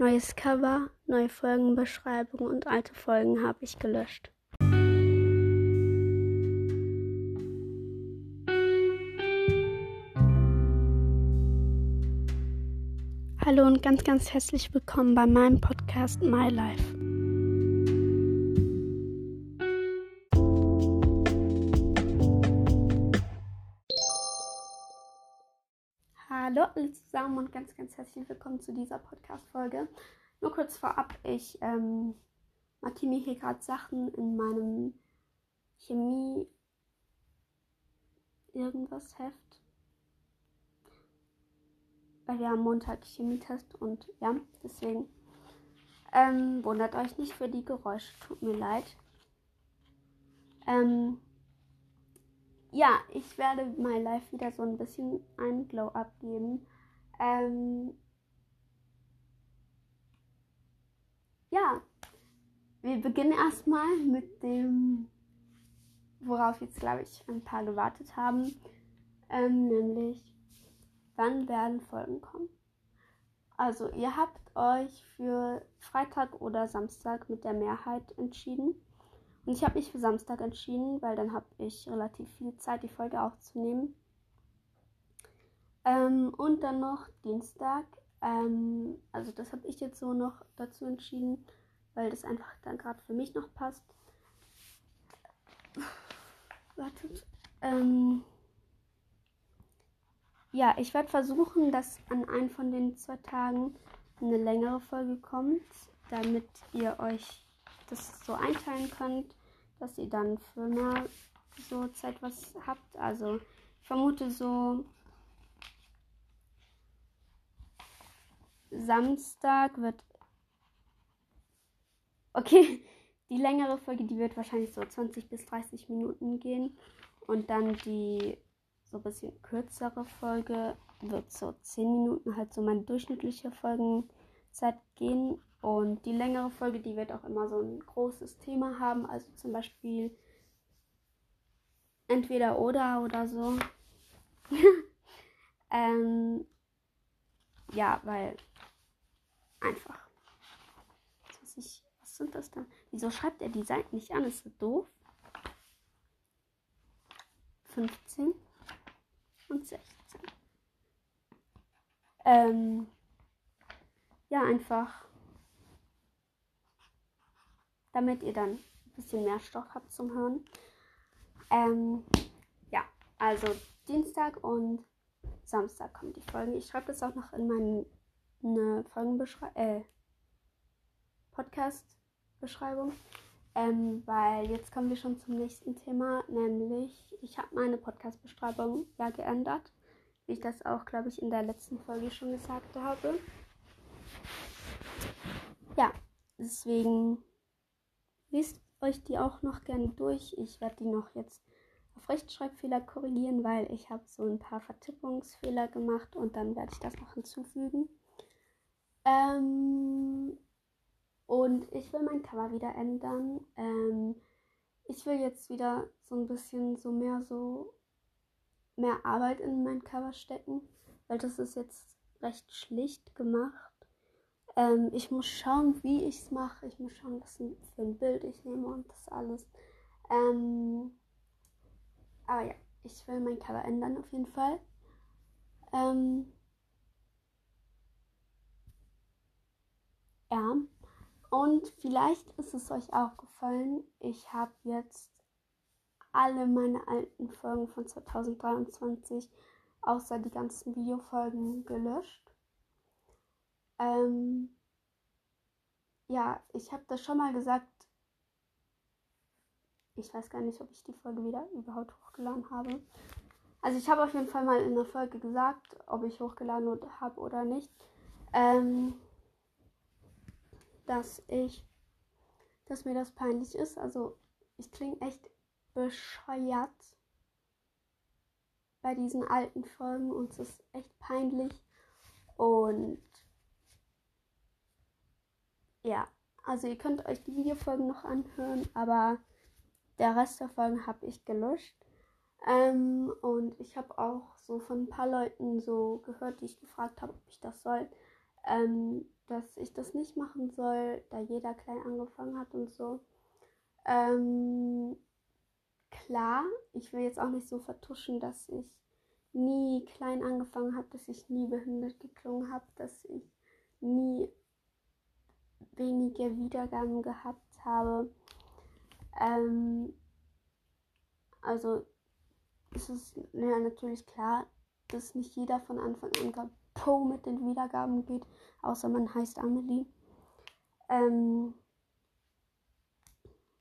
Neues Cover, neue Folgenbeschreibung und alte Folgen habe ich gelöscht. Hallo und ganz, ganz herzlich willkommen bei meinem Podcast My Life. Hallo zusammen und ganz, ganz herzlich willkommen zu dieser Podcast-Folge. Nur kurz vorab, ich ähm, markiere hier gerade Sachen in meinem Chemie irgendwas Heft. Weil wir am Montag Chemietest und ja, deswegen ähm, wundert euch nicht für die Geräusche, tut mir leid. Ähm, ja, ich werde My Life wieder so ein bisschen einen Glow-Up geben. Ähm, ja, wir beginnen erstmal mit dem, worauf jetzt, glaube ich, ein paar gewartet haben. Ähm, nämlich, wann werden Folgen kommen? Also, ihr habt euch für Freitag oder Samstag mit der Mehrheit entschieden. Und ich habe mich für Samstag entschieden, weil dann habe ich relativ viel Zeit, die Folge aufzunehmen. Ähm, und dann noch Dienstag. Ähm, also das habe ich jetzt so noch dazu entschieden, weil das einfach dann gerade für mich noch passt. Wartet. Ähm, ja, ich werde versuchen, dass an einem von den zwei Tagen eine längere Folge kommt, damit ihr euch das so einteilen könnt, dass ihr dann für mehr so Zeit was habt. Also ich vermute so Samstag wird. Okay, die längere Folge, die wird wahrscheinlich so 20 bis 30 Minuten gehen. Und dann die so ein bisschen kürzere Folge wird so 10 Minuten, halt so meine durchschnittliche Folgenzeit gehen. Und die längere Folge, die wird auch immer so ein großes Thema haben. Also zum Beispiel entweder oder oder so. ähm, ja, weil einfach. Was, ich, was sind das dann? Wieso schreibt er die Seiten nicht an? Ist das doof? 15 und 16. Ähm, ja, einfach damit ihr dann ein bisschen mehr Stoff habt zum Hören. Ähm, ja, also Dienstag und Samstag kommen die Folgen. Ich schreibe das auch noch in meine Folgenbeschreibung, äh, Podcast-Beschreibung. Ähm, weil jetzt kommen wir schon zum nächsten Thema, nämlich ich habe meine Podcast-Beschreibung ja geändert, wie ich das auch, glaube ich, in der letzten Folge schon gesagt habe. Ja, deswegen Lest euch die auch noch gerne durch. Ich werde die noch jetzt auf Rechtschreibfehler korrigieren, weil ich habe so ein paar Vertippungsfehler gemacht und dann werde ich das noch hinzufügen. Ähm, und ich will mein Cover wieder ändern. Ähm, ich will jetzt wieder so ein bisschen so mehr so mehr Arbeit in mein Cover stecken, weil das ist jetzt recht schlicht gemacht. Ähm, ich muss schauen, wie ich es mache. Ich muss schauen, was für ein Bild ich nehme und das alles. Ähm, aber ja, ich will mein Cover ändern auf jeden Fall. Ähm, ja, und vielleicht ist es euch auch gefallen. Ich habe jetzt alle meine alten Folgen von 2023 außer die ganzen Videofolgen gelöscht. Ähm, ja, ich habe das schon mal gesagt. Ich weiß gar nicht, ob ich die Folge wieder überhaupt hochgeladen habe. Also ich habe auf jeden Fall mal in der Folge gesagt, ob ich hochgeladen habe oder nicht. Ähm, dass ich, dass mir das peinlich ist. Also ich klinge echt bescheuert bei diesen alten Folgen und es ist echt peinlich. Und ja, also ihr könnt euch die Videofolgen noch anhören, aber der Rest der Folgen habe ich gelöscht. Ähm, und ich habe auch so von ein paar Leuten so gehört, die ich gefragt habe, ob ich das soll, ähm, dass ich das nicht machen soll, da jeder klein angefangen hat und so. Ähm, klar, ich will jetzt auch nicht so vertuschen, dass ich nie klein angefangen habe, dass ich nie behindert geklungen habe, dass ich nie wenige Wiedergaben gehabt habe. Ähm, also ist es ja natürlich klar, dass nicht jeder von Anfang an kapo mit den Wiedergaben geht, außer man heißt Amelie. Ähm,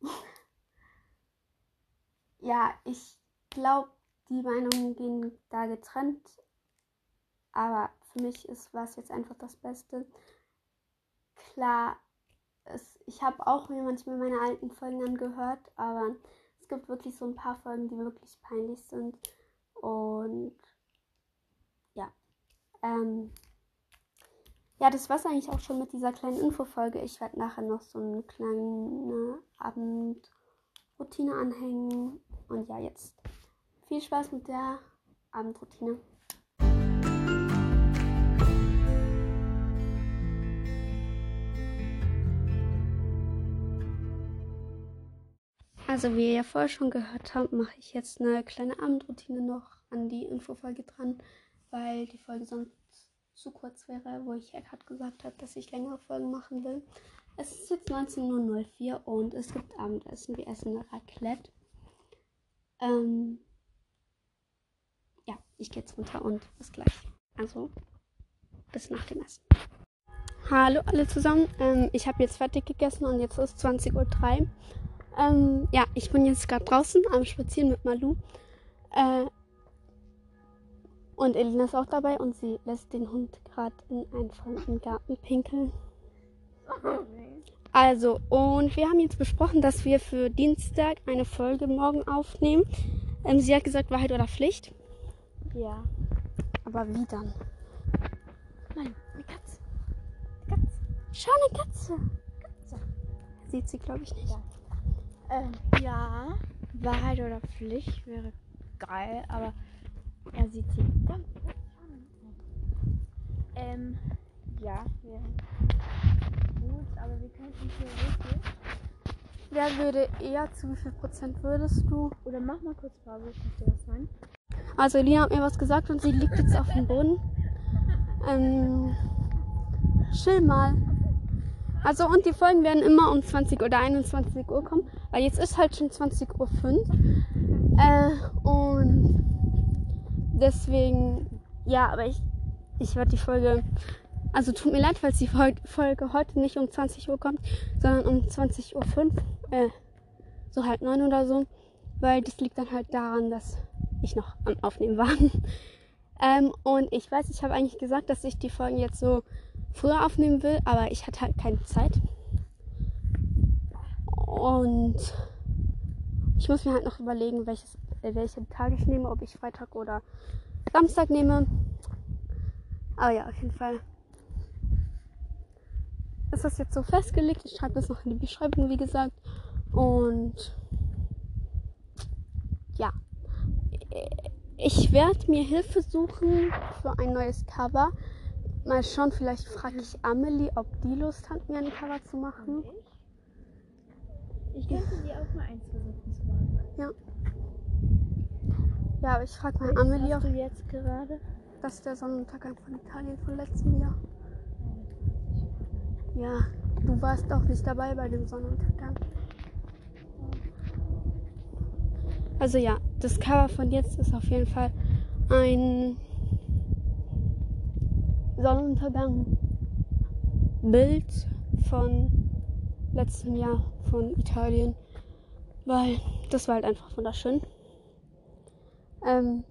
ja, ich glaube, die Meinungen gehen da getrennt. Aber für mich ist was jetzt einfach das Beste. Klar, es, ich habe auch mir manchmal meine alten Folgen angehört, aber es gibt wirklich so ein paar Folgen, die wirklich peinlich sind. Und ja. Ähm, ja, das war es eigentlich auch schon mit dieser kleinen Infofolge. Ich werde nachher noch so eine kleine Abendroutine anhängen. Und ja, jetzt viel Spaß mit der Abendroutine. Also wie ihr ja vorher schon gehört habt, mache ich jetzt eine kleine Abendroutine noch an die Infofolge dran, weil die Folge sonst zu kurz wäre, wo ich ja gerade gesagt habe, dass ich längere Folgen machen will. Es ist jetzt 19.04 Uhr und es gibt Abendessen. Wir essen Raclette. Ähm, ja, ich gehe jetzt runter und bis gleich. Also, bis nach dem Essen. Hallo alle zusammen. Ähm, ich habe jetzt fertig gegessen und jetzt ist 20.03 Uhr. Ähm, ja, ich bin jetzt gerade draußen am Spazieren mit Malu. Äh, und Elina ist auch dabei und sie lässt den Hund gerade in einen fremden Garten pinkeln. Also, und wir haben jetzt besprochen, dass wir für Dienstag eine Folge morgen aufnehmen. Ähm, sie hat gesagt, Wahrheit oder Pflicht. Ja. Aber wie dann? Nein, eine Katze. Eine Katze. Schau, eine Katze. Katze. Sieht sie, glaube ich, nicht. Ja. Ähm, ja. Wahrheit oder Pflicht wäre geil, aber er sieht sie. Ähm, ja, wäre gut, aber wir könnten theoretisch. Wer würde eher zu wie viel Prozent würdest du? Oder mach mal kurz Pause, ich dir was sagen. Also Lina hat mir was gesagt und sie liegt jetzt auf dem Boden. Ähm, chill mal. Also und die Folgen werden immer um 20 oder 21 Uhr kommen, weil jetzt ist halt schon 20.05 Uhr. Äh, und deswegen, ja, aber ich, ich werde die Folge, also tut mir leid, falls die Folge heute nicht um 20 Uhr kommt, sondern um 20.05 Uhr, äh, so halb neun oder so, weil das liegt dann halt daran, dass ich noch am Aufnehmen war. ähm, und ich weiß, ich habe eigentlich gesagt, dass ich die Folgen jetzt so früher aufnehmen will, aber ich hatte halt keine Zeit. Und ich muss mir halt noch überlegen, welches, äh, welchen Tag ich nehme, ob ich Freitag oder Samstag nehme. Aber ja, auf jeden Fall ist das jetzt so festgelegt. Ich schreibe das noch in die Beschreibung, wie gesagt. Und ja, ich werde mir Hilfe suchen für ein neues Cover. Mal schauen, vielleicht frage ich Amelie, ob die Lust hat, mir ein Cover zu machen. Ich könnte dir auch mal eins versuchen zu machen. Ja. Ja, aber ich frage mal Amelie, ob du jetzt gerade? das ist der Sonnenuntergang von Italien von letztem Jahr. Ja, du warst auch nicht dabei bei dem Sonnenuntergang. Also ja, das Cover von jetzt ist auf jeden Fall ein Sonnenuntergang Bild von letztem Jahr von Italien, weil das war halt einfach wunderschön. Ähm,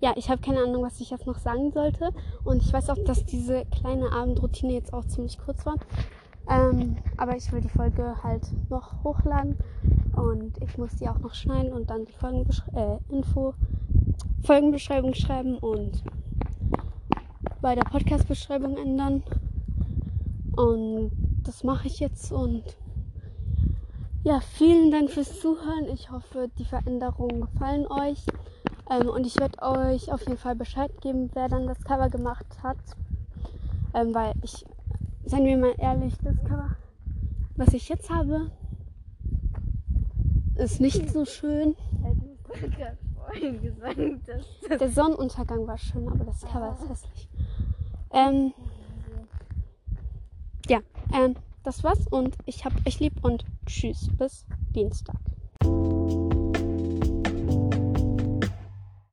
ja, ich habe keine Ahnung, was ich jetzt noch sagen sollte. Und ich weiß auch, dass diese kleine Abendroutine jetzt auch ziemlich kurz war. Ähm, aber ich will die Folge halt noch hochladen und ich muss die auch noch schneiden und dann die Folgenbesch äh, Info Folgenbeschreibung schreiben und bei der Podcast-Beschreibung ändern. Und das mache ich jetzt. Und ja, vielen Dank fürs Zuhören. Ich hoffe, die Veränderungen gefallen euch. Ähm, und ich werde euch auf jeden Fall Bescheid geben, wer dann das Cover gemacht hat. Ähm, weil ich, seien wir mal ehrlich, das Cover, was ich jetzt habe, ist nicht so schön. Der Sonnenuntergang war schön, aber das Cover ist hässlich. Ähm, ja, ähm, das war's und ich hab euch lieb und tschüss bis Dienstag.